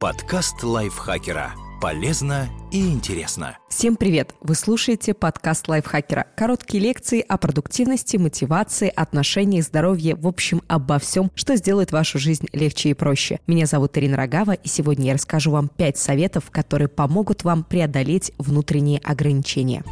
Подкаст лайфхакера. Полезно и интересно. Всем привет! Вы слушаете подкаст лайфхакера. Короткие лекции о продуктивности, мотивации, отношениях, здоровье, в общем, обо всем, что сделает вашу жизнь легче и проще. Меня зовут Ирина Рогава, и сегодня я расскажу вам 5 советов, которые помогут вам преодолеть внутренние ограничения.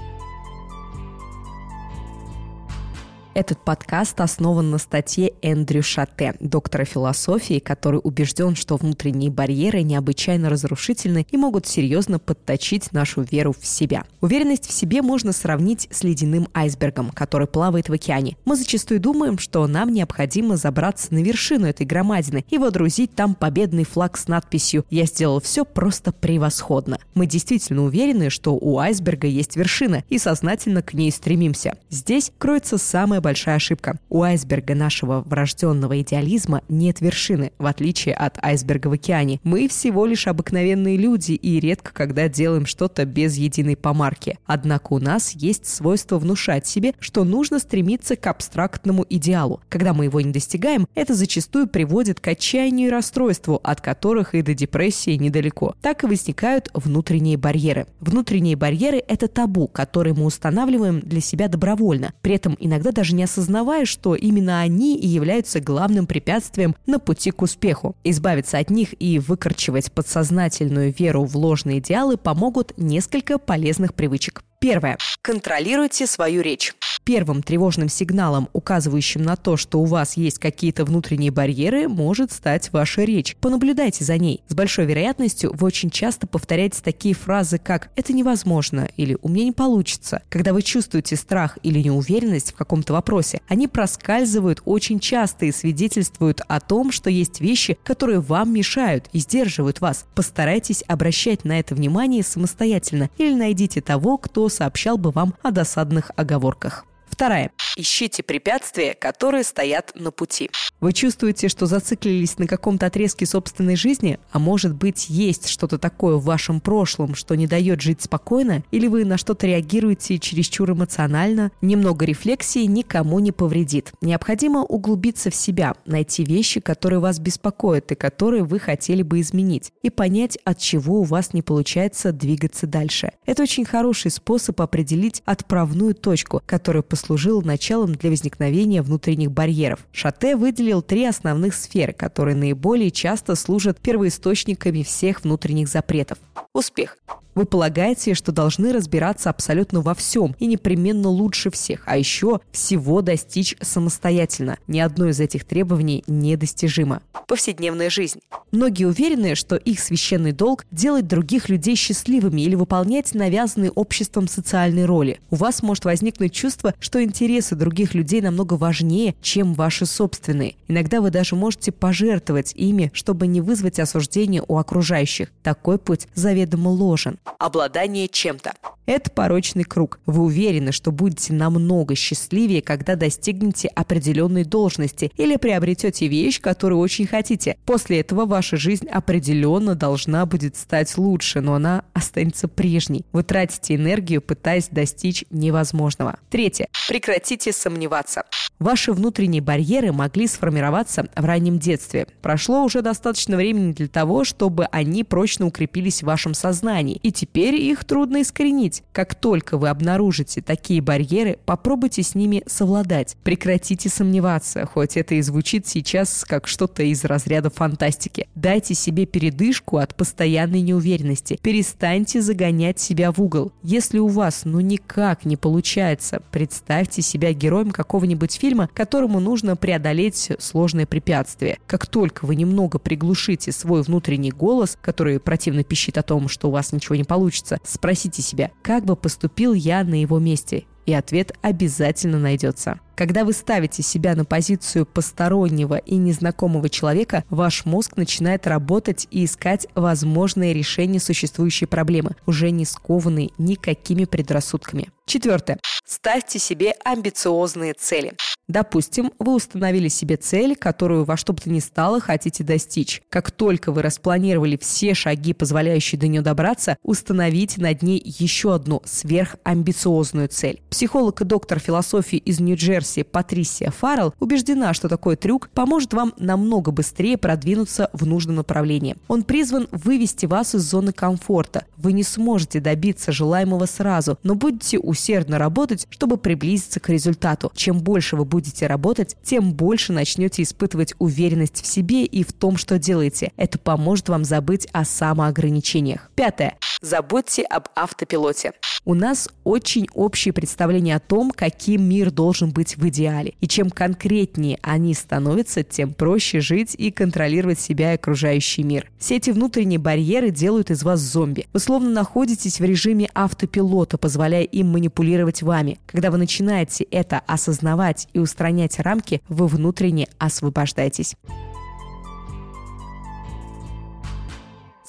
Этот подкаст основан на статье Эндрю Шате, доктора философии, который убежден, что внутренние барьеры необычайно разрушительны и могут серьезно подточить нашу веру в себя. Уверенность в себе можно сравнить с ледяным айсбергом, который плавает в океане. Мы зачастую думаем, что нам необходимо забраться на вершину этой громадины и водрузить там победный флаг с надписью «Я сделал все просто превосходно». Мы действительно уверены, что у айсберга есть вершина и сознательно к ней стремимся. Здесь кроется самая большая ошибка. У айсберга нашего врожденного идеализма нет вершины, в отличие от айсберга в океане. Мы всего лишь обыкновенные люди и редко когда делаем что-то без единой помарки. Однако у нас есть свойство внушать себе, что нужно стремиться к абстрактному идеалу. Когда мы его не достигаем, это зачастую приводит к отчаянию и расстройству, от которых и до депрессии недалеко. Так и возникают внутренние барьеры. Внутренние барьеры – это табу, которые мы устанавливаем для себя добровольно. При этом иногда даже не осознавая, что именно они и являются главным препятствием на пути к успеху. Избавиться от них и выкорчевать подсознательную веру в ложные идеалы помогут несколько полезных привычек. Первое. Контролируйте свою речь. Первым тревожным сигналом, указывающим на то, что у вас есть какие-то внутренние барьеры, может стать ваша речь. Понаблюдайте за ней. С большой вероятностью вы очень часто повторяете такие фразы, как «это невозможно» или «у меня не получится». Когда вы чувствуете страх или неуверенность в каком-то вопросе, они проскальзывают очень часто и свидетельствуют о том, что есть вещи, которые вам мешают и сдерживают вас. Постарайтесь обращать на это внимание самостоятельно или найдите того, кто сообщал бы вам о досадных оговорках. Вторая. Ищите препятствия, которые стоят на пути. Вы чувствуете, что зациклились на каком-то отрезке собственной жизни, а может быть есть что-то такое в вашем прошлом, что не дает жить спокойно, или вы на что-то реагируете чересчур эмоционально, немного рефлексии никому не повредит. Необходимо углубиться в себя, найти вещи, которые вас беспокоят и которые вы хотели бы изменить, и понять, от чего у вас не получается двигаться дальше. Это очень хороший способ определить отправную точку, которая послужит послужил началом для возникновения внутренних барьеров. Шате выделил три основных сферы, которые наиболее часто служат первоисточниками всех внутренних запретов. Успех. Вы полагаете, что должны разбираться абсолютно во всем и непременно лучше всех, а еще всего достичь самостоятельно. Ни одно из этих требований недостижимо. Повседневная жизнь. Многие уверены, что их священный долг – делать других людей счастливыми или выполнять навязанные обществом социальные роли. У вас может возникнуть чувство, что интересы других людей намного важнее, чем ваши собственные. Иногда вы даже можете пожертвовать ими, чтобы не вызвать осуждение у окружающих. Такой путь заведомо ложен обладание чем-то. Это порочный круг. Вы уверены, что будете намного счастливее, когда достигнете определенной должности или приобретете вещь, которую очень хотите. После этого ваша жизнь определенно должна будет стать лучше, но она останется прежней. Вы тратите энергию, пытаясь достичь невозможного. Третье. Прекратите сомневаться. Ваши внутренние барьеры могли сформироваться в раннем детстве. Прошло уже достаточно времени для того, чтобы они прочно укрепились в вашем сознании, и теперь их трудно искоренить. Как только вы обнаружите такие барьеры, попробуйте с ними совладать. Прекратите сомневаться, хоть это и звучит сейчас как что-то из разряда фантастики. Дайте себе передышку от постоянной неуверенности. Перестаньте загонять себя в угол. Если у вас ну никак не получается, представьте себя героем какого-нибудь фильма, которому нужно преодолеть сложные препятствия. Как только вы немного приглушите свой внутренний голос, который противно пищит о том, что у вас ничего не получится, спросите себя, как бы поступил я на его месте? И ответ обязательно найдется. Когда вы ставите себя на позицию постороннего и незнакомого человека, ваш мозг начинает работать и искать возможные решения существующей проблемы, уже не скованные никакими предрассудками. Четвертое. Ставьте себе амбициозные цели. Допустим, вы установили себе цель, которую во что бы то ни стало хотите достичь. Как только вы распланировали все шаги, позволяющие до нее добраться, установите над ней еще одну сверхамбициозную цель. Психолог и доктор философии из Нью-Джерси Патрисия Фаррелл убеждена, что такой трюк поможет вам намного быстрее продвинуться в нужном направлении. Он призван вывести вас из зоны комфорта. Вы не сможете добиться желаемого сразу, но будете усердно работать, чтобы приблизиться к результату. Чем больше вы будете работать, тем больше начнете испытывать уверенность в себе и в том, что делаете. Это поможет вам забыть о самоограничениях. Пятое. Забудьте об автопилоте. У нас очень общее представление о том, каким мир должен быть в идеале. И чем конкретнее они становятся, тем проще жить и контролировать себя и окружающий мир. Все эти внутренние барьеры делают из вас зомби. Вы словно находитесь в режиме автопилота, позволяя им манипулировать вами. Когда вы начинаете это осознавать и устранять рамки, вы внутренне освобождаетесь.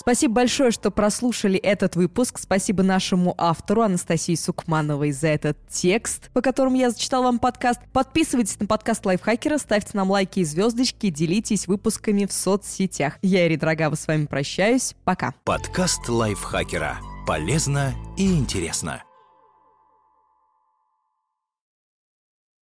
Спасибо большое, что прослушали этот выпуск. Спасибо нашему автору Анастасии Сукмановой за этот текст, по которому я зачитал вам подкаст. Подписывайтесь на подкаст Лайфхакера, ставьте нам лайки и звездочки, делитесь выпусками в соцсетях. Я, Ири Драгава, с вами прощаюсь. Пока. Подкаст Лайфхакера. Полезно и интересно.